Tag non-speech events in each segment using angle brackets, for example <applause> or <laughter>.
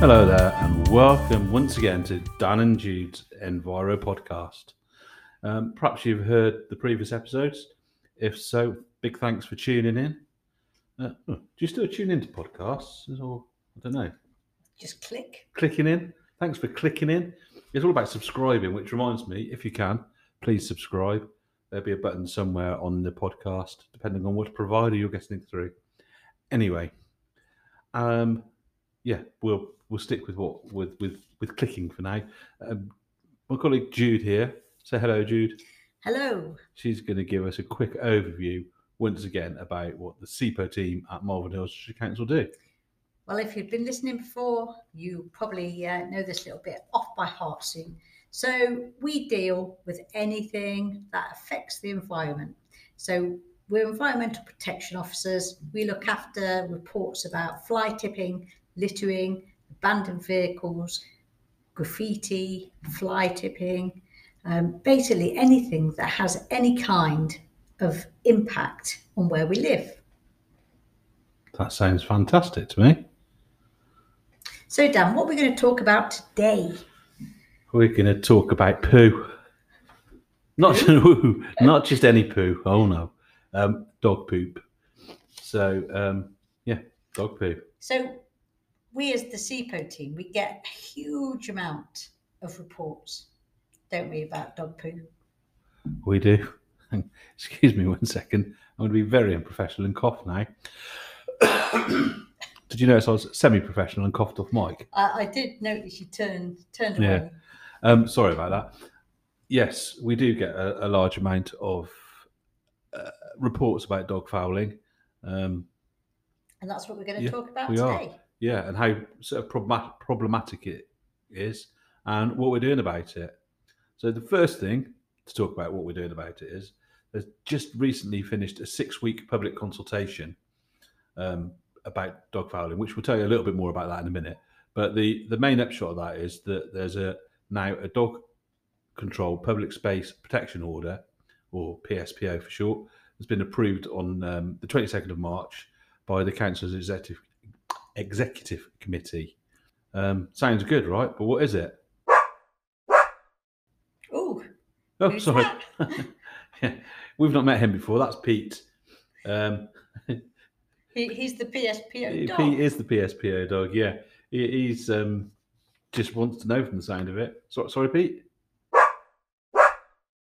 Hello there, and welcome once again to Dan and Jude's Enviro podcast. Um, perhaps you've heard the previous episodes. If so, big thanks for tuning in. Uh, oh, do you still tune into podcasts, or I don't know, Just click. clicking in? Thanks for clicking in. It's all about subscribing, which reminds me, if you can, please subscribe. There'll be a button somewhere on the podcast, depending on which provider you're getting it through. Anyway, um, yeah, we'll we'll stick with what with with with clicking for now. Um, my colleague Jude here. Say hello, Jude. Hello. She's going to give us a quick overview once again about what the SEPO team at Malvern Hills District Council do. Well, if you've been listening before, you probably uh, know this little bit off by heart soon. So, we deal with anything that affects the environment. So, we're environmental protection officers. We look after reports about fly tipping, littering, abandoned vehicles, graffiti, fly tipping, um, basically anything that has any kind of impact on where we live. That sounds fantastic to me. So, Dan, what are we going to talk about today? We're going to talk about poo. Not <laughs> woo, not just any poo. Oh no, um, dog poop. So um, yeah, dog poo. So, we as the SEPO team, we get a huge amount of reports, don't we, about dog poo? We do. <laughs> Excuse me one second. I'm going to be very unprofessional and cough now. <coughs> Did you notice I was semi-professional and coughed off mic? I, I did notice you turned turned Yeah. away. Um, sorry about that. Yes, we do get a, a large amount of uh, reports about dog fouling. Um, And that's what we're going to Yeah, talk about we are. Yeah, and how sort of problemat- problematic it is, and what we're doing about it. So the first thing to talk about what we're doing about it is there's just recently finished a six-week public consultation um, about dog fouling, which we'll tell you a little bit more about that in a minute. But the the main upshot of that is that there's a now a dog control public space protection order, or PSPO for short, has been approved on um, the 22nd of March by the council's executive executive committee. Um, sounds good, right? But what is it? Oh, Oh, sorry. <laughs> yeah, we've not met him before. That's Pete. Um, He, he's the PSPO <laughs> Pete dog. is the PSPO dog. Yeah, he, he's um, just wants to know from the sound of it. So, sorry, Pete.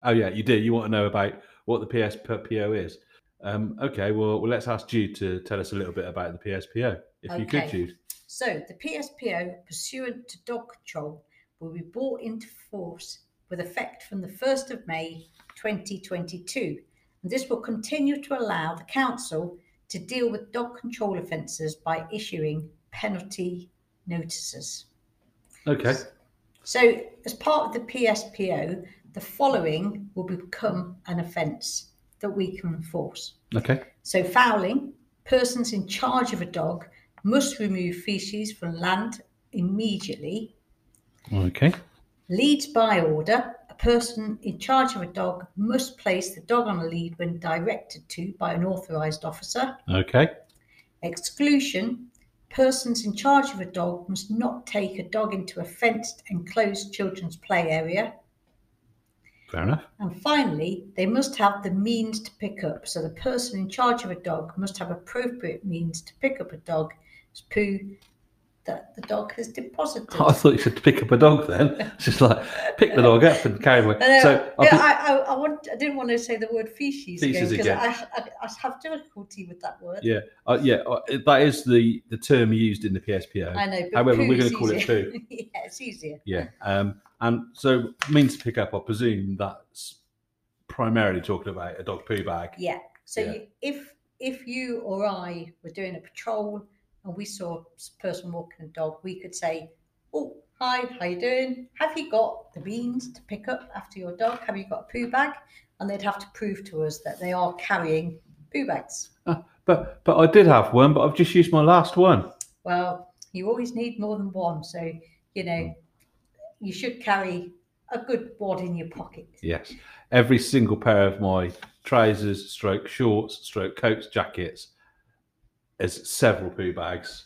Oh yeah, you do. You want to know about what the PSPO is? Um, okay, well, well, let's ask Jude to tell us a little bit about the PSPO, if you could, Okay. So, the PSPO, pursuant to dog control, will be brought into force with effect from the 1st of May 2022. And this will continue to allow the council to deal with dog control offences by issuing penalty notices. Okay. So, as part of the PSPO, the following will become an offence that we can enforce. Okay. So, fouling, persons in charge of a dog must remove feces from land immediately. Okay. Leads by order, a person in charge of a dog must place the dog on a lead when directed to by an authorised officer. Okay. Exclusion, persons in charge of a dog must not take a dog into a fenced enclosed children's play area. Fair enough. And finally, they must have the means to pick up. So the person in charge of a dog must have appropriate means to pick up a dog's poo that the dog has deposited. <laughs> I thought you said pick up a dog then. It's just like pick the dog up and carry away. <laughs> So yeah, I, I, I, want, I didn't want to say the word feces, Feces because. I, I, I have difficulty with that word. Yeah, uh, yeah, uh, that is the the term used in the PSPO. I know, but However, we're going to call it easier. poo. <laughs> yeah, it's easier. Yeah, um, and so means to pick up. I presume that's primarily talking about a dog poo bag. Yeah. So Yeah. You, if if you or I were doing a patrol and we saw a person walking a dog, we could say, "Oh, hi, how you doing? Have you got the beans to pick up after your dog? Have you got a poo bag?" And they'd have to prove to us that they are carrying poo bags. Uh, but but I did have one, but I've just used my last one. Well, you always need more than one, so you know mm. you should carry a good wad in your pocket. Yes, every single pair of my trousers, stroke shorts, stroke coats, jackets has several poo bags.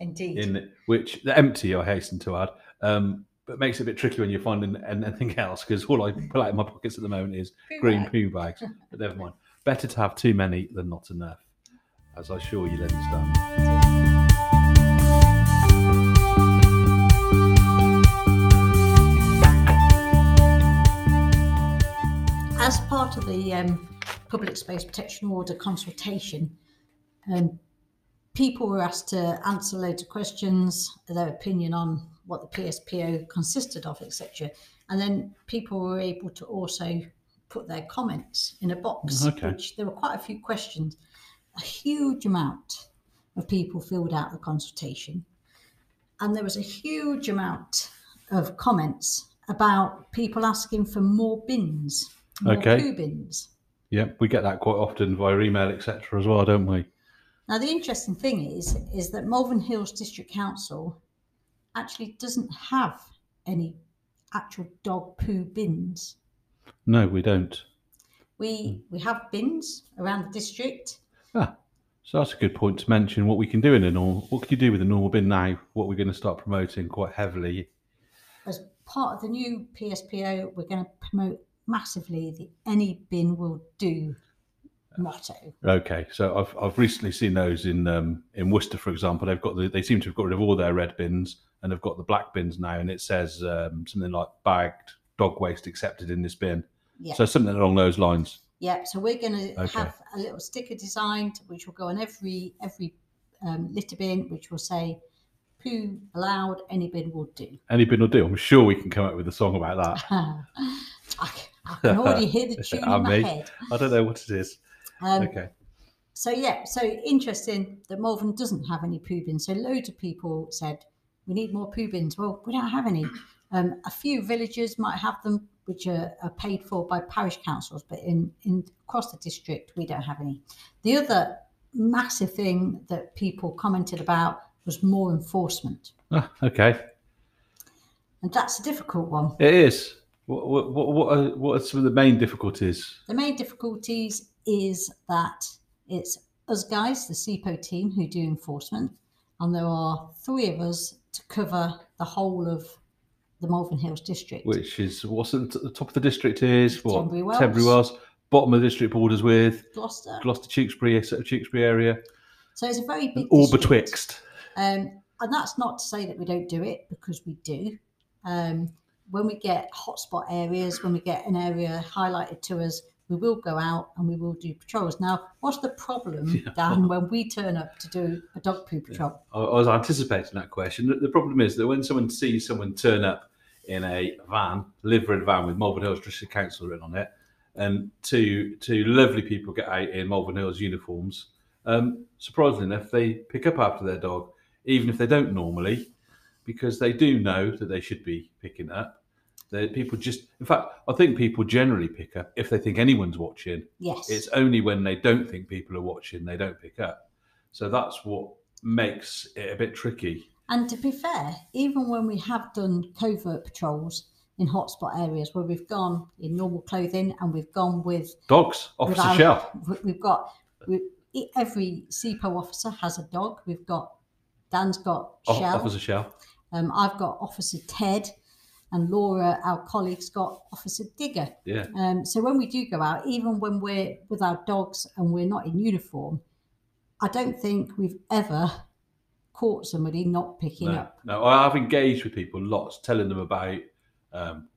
Indeed. in which they're empty. I hasten to add, um, but makes it a bit tricky when you're finding anything else because all I pull out of my pockets at the moment is Poo green bag. poo bags. But never mind. Better to have too many than not enough, as I'm sure you'll understand. As part of the um, Public Space Protection Order consultation, um, people were asked to answer loads of questions, their opinion on what the PSPO consisted of, etc. And then people were able to also put their comments in a box, mm, Okay. which there were quite a few questions. A huge amount of people filled out the consultation, and there was a huge amount of comments about people asking for more bins, more Okay. poo bins. Yeah, we get that quite often via email, etc. as well, don't we? Now, the interesting thing is, is that Malvern Hills District Council actually doesn't have any actual dog poo bins. No, we don't. We we have bins around the district. Ah, so that's a good point to mention. What we can do in a normal, what can you do with a normal bin now? What we're going to start promoting quite heavily. As part of the new PSPO, we're going to promote massively the any bin will do motto. Okay, so I've I've recently seen those in um, in Worcester, for example. They've got the, they seem to have got rid of all their red bins and have got the black bins now, and it says um, something like bagged dog waste accepted in this bin. Yeah. So something along those lines. Yeah, so we're going to Okay. have a little sticker designed which will go on every every um, litter bin, which will say "poo allowed, any bin will do." Any bin will do. I'm sure we can come up with a song about that. I, <laughs> c- I can already hear the <laughs> tune Ah, in my me. head. I don't know what it is. Um, Okay. So yeah, so interesting that Malvern doesn't have any poo bins. So loads of people said we need more poo bins. Well, we don't have any. Um, a few villages might have them, which are, are paid for by parish councils, but in, in across the district we don't have any. The other massive thing that people commented about was more enforcement, Ah, okay. and that's a difficult one. It is. What what what what are, what are some of the main difficulties? The main difficulties is that it's us guys, the CPO team, who do enforcement, and there are three of us to cover the whole of the Malvern Hills district. Which is what's at the top of the district is what Tenbury Wells. Tenbury Wells. Bottom of the district borders with Gloucester. Gloucester, Tewkesbury, sort of Tewkesbury area, So it's a very big all district. betwixt. Um, and that's not to say that we don't do it because we do. Um, when we get hotspot areas, when we get an area highlighted to us, we will go out and we will do patrols. Now, what's the problem, <laughs> Yeah. Dan, when we turn up to do a dog poo patrol? I, I was anticipating that question. The, the problem is that when someone sees someone turn up in a van, livered van with Malvern Hills District Council written on it, and two two lovely people get out in Malvern Hills uniforms, um, surprisingly enough, they pick up after their dog, even if they don't normally, because they do know that they should be picking up. People just, in fact, I think people generally pick up if they think anyone's watching. Yes. It's only when they don't think people are watching they don't pick up. So that's what makes it a bit tricky. And to be fair, even when we have done covert patrols in hotspot areas where we've gone in normal clothing and we've gone with, Dogs, with Officer our- Shell. we- we've got we, every CPO officer has a dog. We've got Dan's got O- Shell. Officer Shell. Um, I've got Officer Ted, and Laura, our colleague's got Officer Digger. Yeah. Um, so when we do go out, even when we're with our dogs and we're not in uniform, I don't think we've ever caught somebody not picking No, up. no, I've engaged with people lots, telling them about, um,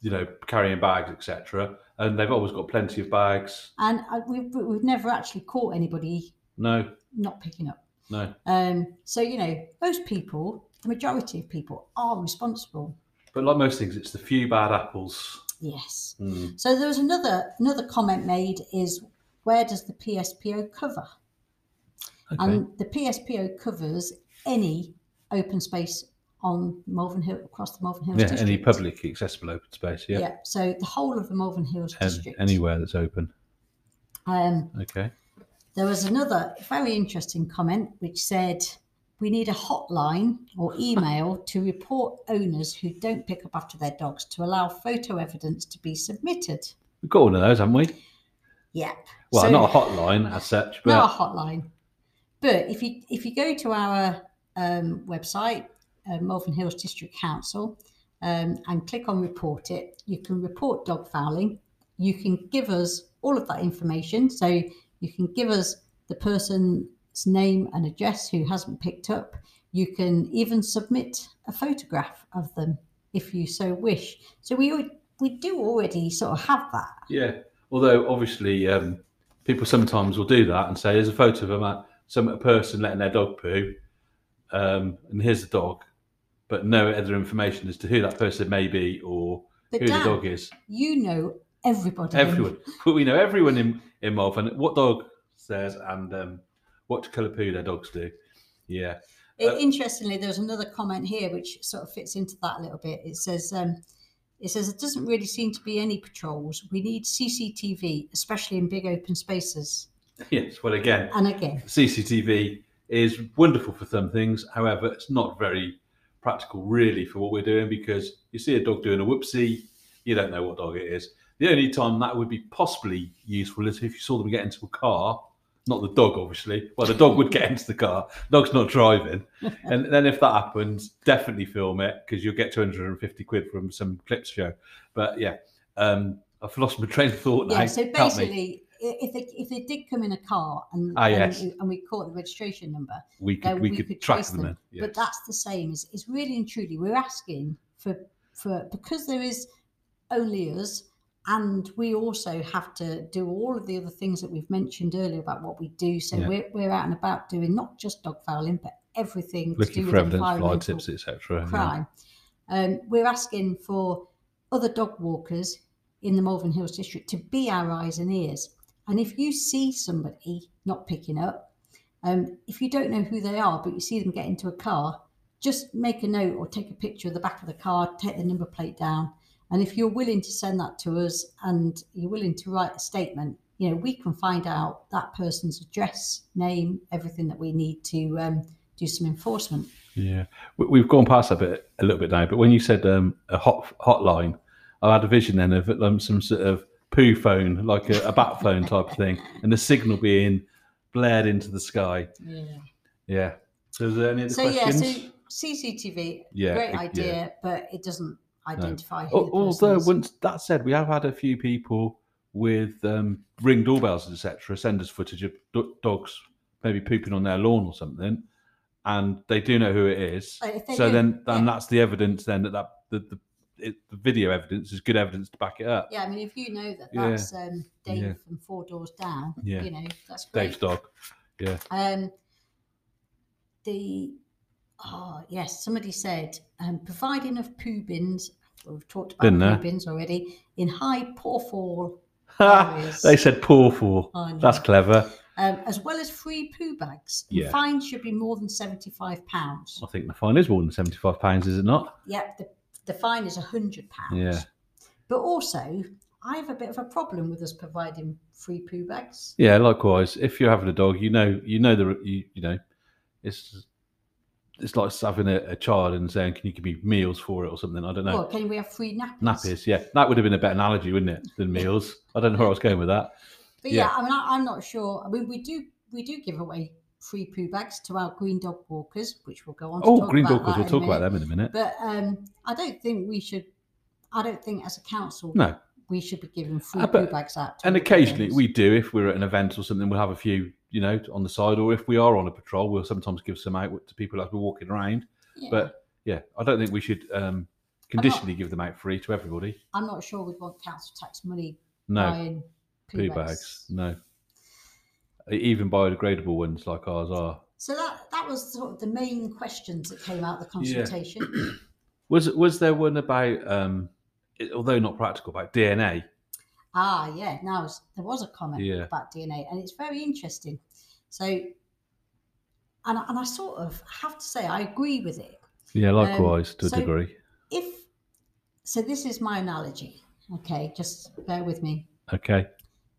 you know, carrying bags, etc. And they've always got plenty of bags. And I, we've, we've never actually caught anybody No, not picking up. no. Um, so, you know, most people, the majority of people, are responsible. But like most things, it's the few bad apples. Yes. Mm. So there was another another comment made is where does the PSPO cover? Okay. And the PSPO covers any open space on Malvern Hill across the Malvern Hills yeah, district. any public accessible open space. Yeah. Yeah. So the whole of the Malvern Hills district. anywhere that's open. Um, Okay. there was another very interesting comment which said we need a hotline or <laughs> email to report owners who don't pick up after their dogs to allow photo evidence to be submitted. We've got one of those, haven't we? Yep. Well, So- not a hotline as such, but not a hotline. But if you if you go to our um, website, uh, Malvern Hills District Council, um, and click on report it. You can report dog fouling. You can give us all of that information. So you can give us the person's name and address who hasn't picked up. You can even submit a photograph of them if you so wish. So we we do already sort of have that. Yeah. Although obviously um, people sometimes will do that and say, "There's a photo of a, some a person letting their dog poo, um, and here's the dog," but no other information as to who that person may be or But who Dan, the dog is. you know everybody. Everyone, <laughs> but we know everyone in in Malvern what dog says and um, what colour poo their dogs do. Yeah. I- Uh, interestingly, there's another comment here which sort of fits into that a little bit. It says, um, "It says it doesn't really seem to be any patrols. We need CCTV, especially in big open spaces." <laughs> Yes. Well, again, And again, CCTV is wonderful for some things. However, it's not very practical, really, for what we're doing because you see a dog doing a whoopsie, you don't know what dog it is. The only time that would be possibly useful is if you saw them get into a car, not the dog, obviously. Well, the dog would get into the car, dog's not driving. And then if that happens, definitely film it because you'll get 250 quid from some clips show. But yeah, um, I've lost my train of thought now. yeah. So basically, if they if they did come in a car and Ah, yes. and we caught the registration number, we could, we we could, could track trace them, them. in. but that's the same. It's, it's really and truly we're asking for for because there is only us, and we also have to do all of the other things that we've mentioned earlier about what we do. So Yeah. we're we're out and about doing not just dog fouling, but everything to looking do for evidence, fly tips, etc. yeah. crime. Um, we're asking for other dog walkers in the Malvern Hills district to be our eyes and ears. And if you see somebody not picking up, um, if you don't know who they are, but you see them get into a car, just make a note or take a picture of the back of the car, take the number plate down. And if you're willing to send that to us and you're willing to write a statement, you know, we can find out that person's address, name, everything that we need to um, do some enforcement. Yeah, We- we've gone past that bit a little bit now. But when you said um, a hot hotline, I had a vision then of um, some sort of poo phone, like a, a bat phone type of thing, and the signal being blared into the sky. Yeah. Yeah. So, is there any other So yeah, so CCTV, Yeah, great idea, yeah. but it doesn't identify the Although, once that said, we have had a few people with um, ring doorbells, etc., send us footage of do- dogs maybe pooping on their lawn or something, and they do know who it is. So do, then, then yeah. that's the evidence. Then that, that the, the, it, the video evidence is good evidence to back it up. Yeah, I mean, if you know that Yeah. that's um, Dave Yeah. from Four Doors Down, Yeah. you know that's great. Dave's dog. Yeah. Um, the oh yes, somebody said um, provide enough poo bins. We've talked about poo bins already in high portfall <laughs> Ha! areas. they said. I know. That's clever. um, as well as free poo bags. And Yeah. Fines should be more than seventy-five pounds. I think the fine is more than seventy-five pounds, is it not? Yep, the, the fine is a hundred pounds. Yeah. But also, I have a bit of a problem with us providing free poo bags. Yeah. Likewise, if you're having a dog, you know, you know the you, you know, it's it's like having a, a child and saying, "Can you give me meals for it or something?" I don't know. Or can we have free nappies? Nappies, yeah, that would have been a better analogy, wouldn't it, than <laughs> meals? I don't know where I was going with that. But yeah, Yeah. I mean, I, I'm not sure. I mean, we do we do give away free poo bags to our green dog walkers, which we'll go on. To Oh, talk green about dog, that we'll talk about them in a minute. But um, I don't think we should. I don't think as a council No, we should be giving free Uh, poo bags out. And occasionally we do if we're at an event or something. We'll have a few, you know, on the side, or if we are on a patrol, we'll sometimes give some out to people as we're walking around. Yeah. But yeah, I don't think we should um, conditionally give them out free to everybody. I'm not sure we'd want council tax money No, buying poo, poo bags. No, even biodegradable ones like ours are. So that that was sort of the main questions that came out of the Yeah. consultation. <clears throat> Was was there one about, um, although not practical, about DNA? ah, yeah. Now s- there was a comment Yeah. about DNA, and it's very interesting. So, and I- and I sort of have to say I agree with it. Yeah, likewise to a so- degree. If so, this is my analogy. Okay, just bear with me. Okay.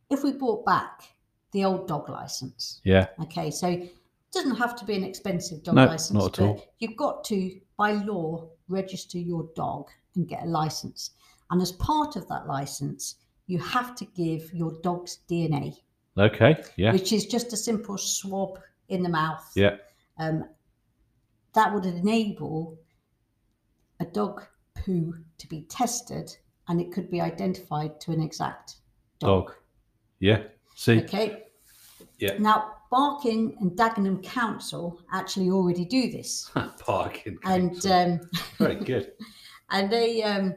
If we brought back the old dog license, Yeah. Okay, so it doesn't have to be an expensive dog No, license, not at all. but you've got to, by law, register your dog and get a license. And as part of that license, you have to give your dog's DNA, Okay. Yeah. which is just a simple swab in the mouth. Yeah. Um, that would enable a dog poo to be tested and it could be identified to an exact dog. Dog. Yeah. See. Okay. Yeah. Now, Barking and Dagenham Council actually already do this, <laughs> Parking. and um, Very good. <laughs> and they um,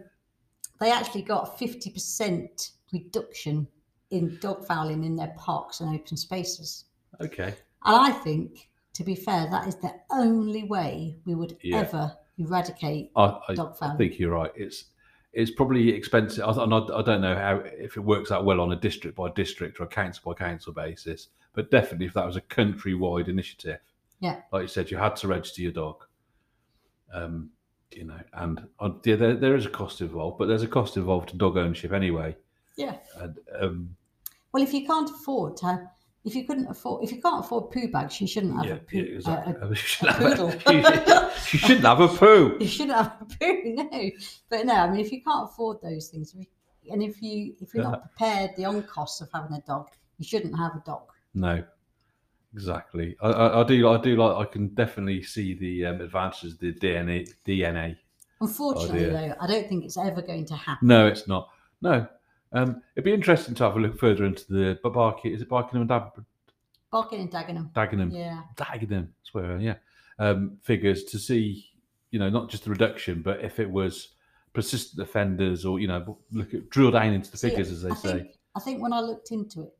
they actually got fifty percent reduction in dog fouling in their parks and open spaces. Okay. And I think, to be fair, that is the only way we would Yeah. ever eradicate I, I, dog I think you're right. It's it's probably expensive. I, and I, I don't know how if it works out well on a district by district or a council by council basis, but definitely if that was a countrywide initiative, Yeah. like you said, you had to register your dog. Um, you know, and uh, yeah, there, there is a cost involved, but there's a cost involved to dog ownership anyway. Yeah. And um, Well, if you can't afford to, if you couldn't afford, if you can't afford poo bags, you shouldn't have yeah, a poo. yeah, exactly. a- <laughs> you, should a have a, poodle. <laughs> you, should- you shouldn't have a poo. <laughs> you shouldn't have a poo, no. But no, I mean, if you can't afford those things, and if you if you're not prepared the on costs of having a dog, you shouldn't have a dog. No, exactly. I, I, I do. I do like. I can definitely see the um, advantages of the DNA. DNA. Unfortunately, dear. though, I don't think it's ever going to happen. No, it's not. No. Um, it'd be interesting to have a look further into the but Barking. Is it Barkingham and Dag- Barking and Dagenham. Dagenham? Yeah. Dagenham. Swear, yeah. Um, figures to see, you know, not just the reduction, but if it was persistent offenders or you know, look at drill down into the See, figures as they I say. Think, I think when I looked into it,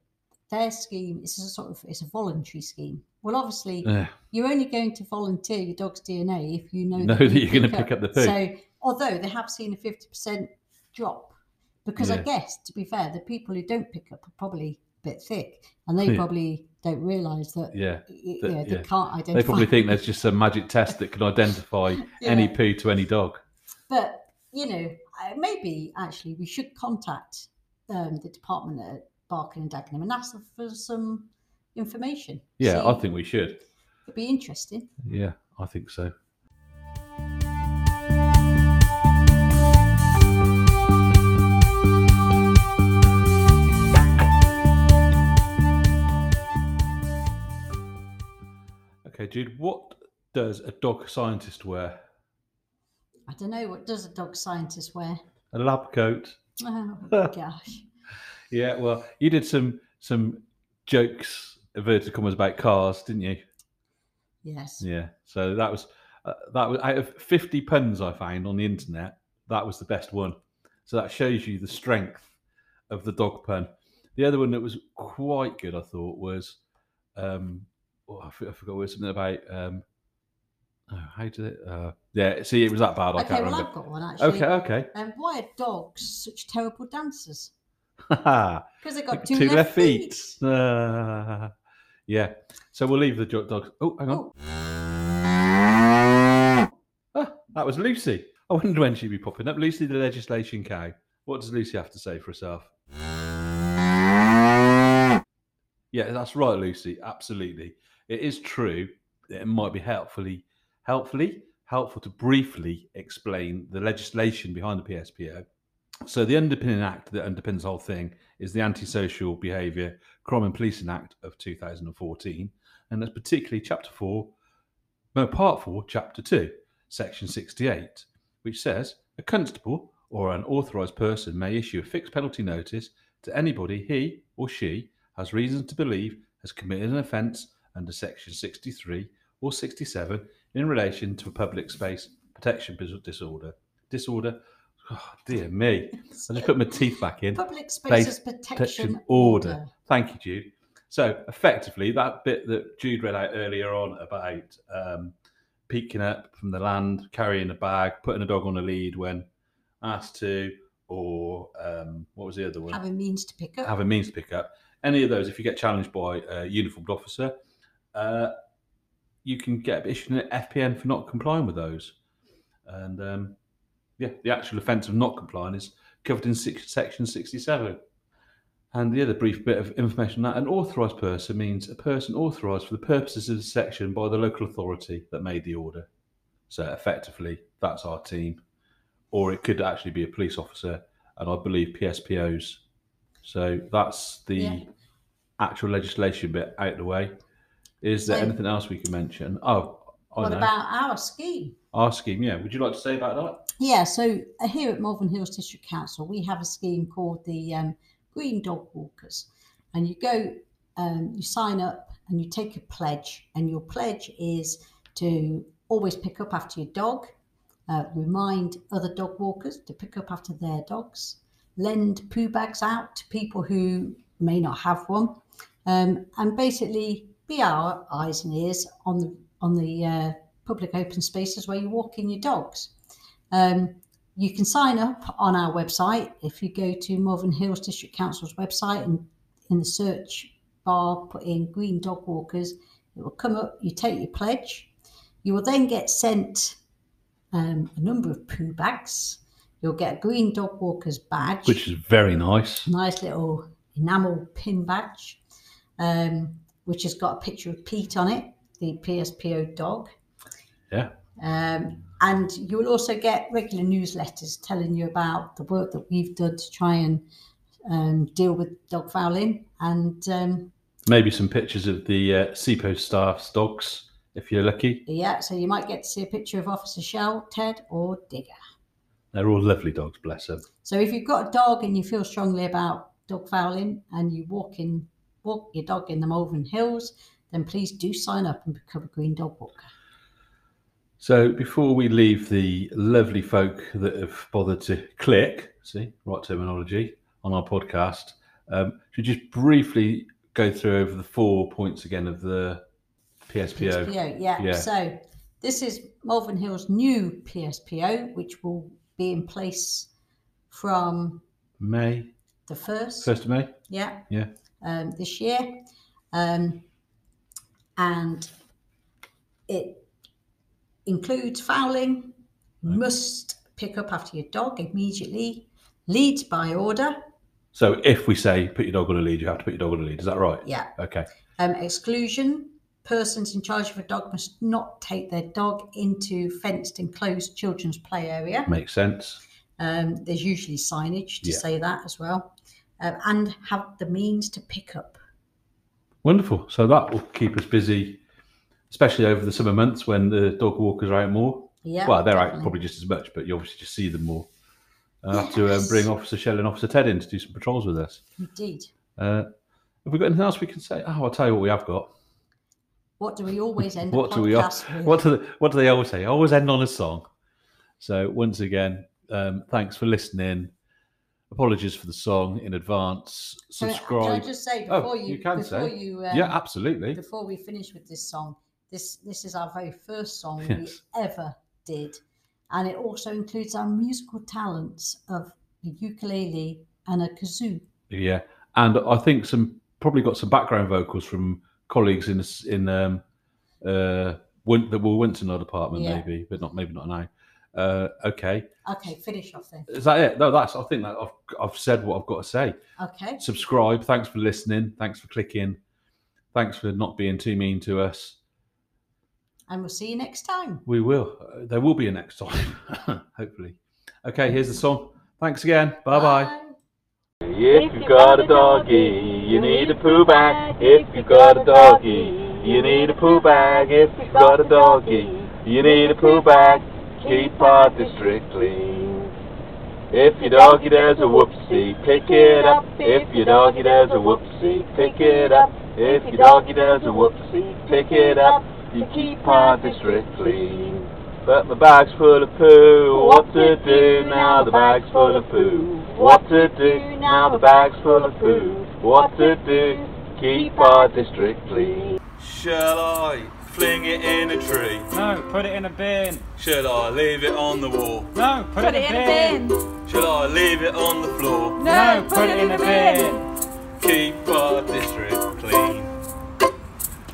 their scheme is a sort of it's a voluntary scheme. Well, obviously, Yeah. you're only going to volunteer your dog's DNA if you know, Know that you're gonna pick pick up the poo. So, although they have seen a fifty percent drop, because I guess to be fair, the people who don't pick up are probably a bit thick, and they Yeah. probably don't realise that. Yeah. y- that- you know, they yeah. can't identify. They probably think there's just some <laughs> magic test that can identify <laughs> any Yeah. poo to any dog. But you know, maybe actually we should contact um, the department at Barking and Dagenham and ask them for some information. Yeah, I think we should. it'd be interesting. Yeah, I think so. Okay, Jude, what does a dog scientist wear? I don't know what does a dog scientist wear. A lab coat. Oh gosh, Yeah, well, you did some some jokes, inverted commas, about cars, didn't you? yes. Yeah. So that was uh, that was out of fifty puns I found on the internet. That was the best one. So that shows you the strength of the dog pun. The other one that was quite good, I thought, was um, oh, I, forgot, I forgot it was something about um, oh, how did it? Uh, yeah. See, it was that bad. I Okay, can't well remember. I've got one actually. Okay. Okay. Um, why are dogs such terrible dancers? <laughs> Because they've got Got two, left, feet. Ah, <laughs> yeah. So we'll leave the dogs. Oh, hang on. Oh, Ah, that was Lucy. I wonder when she'd be popping up. Lucy, the legislation cow. What does Lucy have to say for herself? Yeah, that's right, Lucy. Absolutely. It is true. It might be helpfully, helpfully, helpful to briefly explain the legislation behind the PSPO. So the underpinning act that underpins the whole thing is the Antisocial Behaviour Crime and Policing Act of 2014, and that's particularly Chapter 4, no, Part 4, Chapter 2, Section 68, which says a constable or an authorised person may issue a fixed penalty notice to anybody he or she has reason to believe has committed an offence under Section 63 or 67 in relation to a public space protection disorder. Disorder, oh, dear me. I just put my teeth back in. Public Spaces Protection, Protection Order. Order. Thank you, Jude. So, effectively, that bit that Jude read out earlier on about um, peeking up from the land, carrying a bag, putting a dog on a lead when asked to, or um, what was the other one? Have a means to pick up. have a means to pick up. Any of those, if you get challenged by a uniformed officer, uh, you can get issued an FPN for not complying with those. And um, yeah, the actual offence of not complying is covered in six, section 67. And the other brief bit of information on that an authorised person means a person authorised for the purposes of the section by the local authority that made the order. So effectively, that's our team. Or it could actually be a police officer, and I believe PSPOs. So that's the Yeah. actual legislation bit out of the way. Is there So- anything else we can mention? Oh, I what know. about our scheme? Our scheme, yeah. Would you like to say about that? Yeah, so uh, here at Malvern Hills District Council, we have a scheme called the um, Green Dog Walkers. And you go, um, you sign up and you take a pledge. And your pledge is to always pick up after your dog, uh, remind other dog walkers to pick up after their dogs, lend poo bags out to people who may not have one, um, and basically be our eyes and ears on the on the uh, public open spaces where you walk in your dogs. Um, you can sign up on our website if you go to Malvern Hills District Council's website and in the search bar put in Green Dog Walkers. It will come up. You take your pledge. You will then get sent um, a number of poo bags. You'll get a Green Dog Walkers badge Which is very nice. nice little enamel pin badge, um, which has got a picture of Pete on it, the PSPO dog. Yeah. Um, and you will also get regular newsletters telling you about the work that we've done to try and um, deal with dog fouling. And um, Maybe some pictures of the uh, SEPO staff's dogs, if you're lucky. yeah, so you might get to see a picture of Officer Shell, Ted, or Digger. They're all lovely dogs, bless them. So if you've got a dog and you feel strongly about dog fouling and you walk in walk your dog in the Malvern Hills, then please do sign up and become a green dog walker. So before we leave the lovely folk that have bothered to click, see, right terminology, on our podcast, um, should just briefly go through over the four points again of the PSPO. PSPO, yeah. Yeah. So this is Malvern Hills' new PSPO, which will be in place from May, the first, 1st of May? yeah, Yeah. um, this year, um, and it includes fouling. Must pick up after your dog immediately. Leads by order. So if we say put your dog on a lead, you have to put your dog on a lead. Is that right? Yeah. Okay. Um, exclusion. Persons in charge of a dog must not take their dog into fenced enclosed children's play area. Makes sense. Um, there's usually signage to Yeah. say that as well. Um, and have the means to pick up. Wonderful. So that will keep us busy, especially over the summer months when the dog walkers are out more. Yeah. well, they're out probably just as much, but you obviously just see them more. I have to um, bring Officer Shell and Officer Ted in to do some patrols with us. Indeed. Uh, have we got anything else we can say? Oh, I'll tell you what we have got. What do we always end <laughs> What do we al- with? What do they, what do they always say? Always end on a song. So once again, um, thanks for listening. Apologies for the song in advance. Can I- Subscribe. Can I just say Oh, before you, you can before say. you um, yeah, absolutely. before we finish with this song, this this is our very first song Yes. we ever did, and it also includes our musical talents of a ukulele and a kazoo. Yeah, and I think some probably got some background vocals from colleagues in in um, uh, Win- the well, Winton department, Yeah. maybe, but not maybe not now. Uh, okay, Okay, finish off then. is that it? No, that's. I think that I've I've said what I've got to say. Okay, Subscribe. Thanks for listening. Thanks for clicking. Thanks for not being too mean to us. And we'll see you next time. We will. Uh, there will be a next time, <laughs> hopefully. Okay, here's the song. Thanks again. Bye bye. If you got a doggy, you need a poo bag. If you got a doggy, you need a poo bag. If you got a doggy, you need a poo bag. Keep our district clean. If your doggy does a whoopsie, pick it up. If your doggy does a whoopsie, pick it up. If your doggy does a whoopsie, pick it up. You keep our district clean. But my bag's full of poo. What to do now? The bag's full of poo. What to do now? The bag's full of poo. What to do? Keep our district clean. Shall I fling it in a tree? No, put it in a bin. Shall I leave it on the wall? No, put, Put it in a bin. Shall I leave it on the floor? No, put it in a bin. Keep our district clean.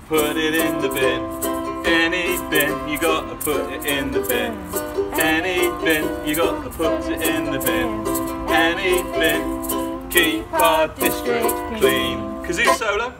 Put it in the bin. Any bin, you gotta put it in the bin. Any bin, you gotta put it in the bin. Any bin, keep our district clean. Kazoo solo.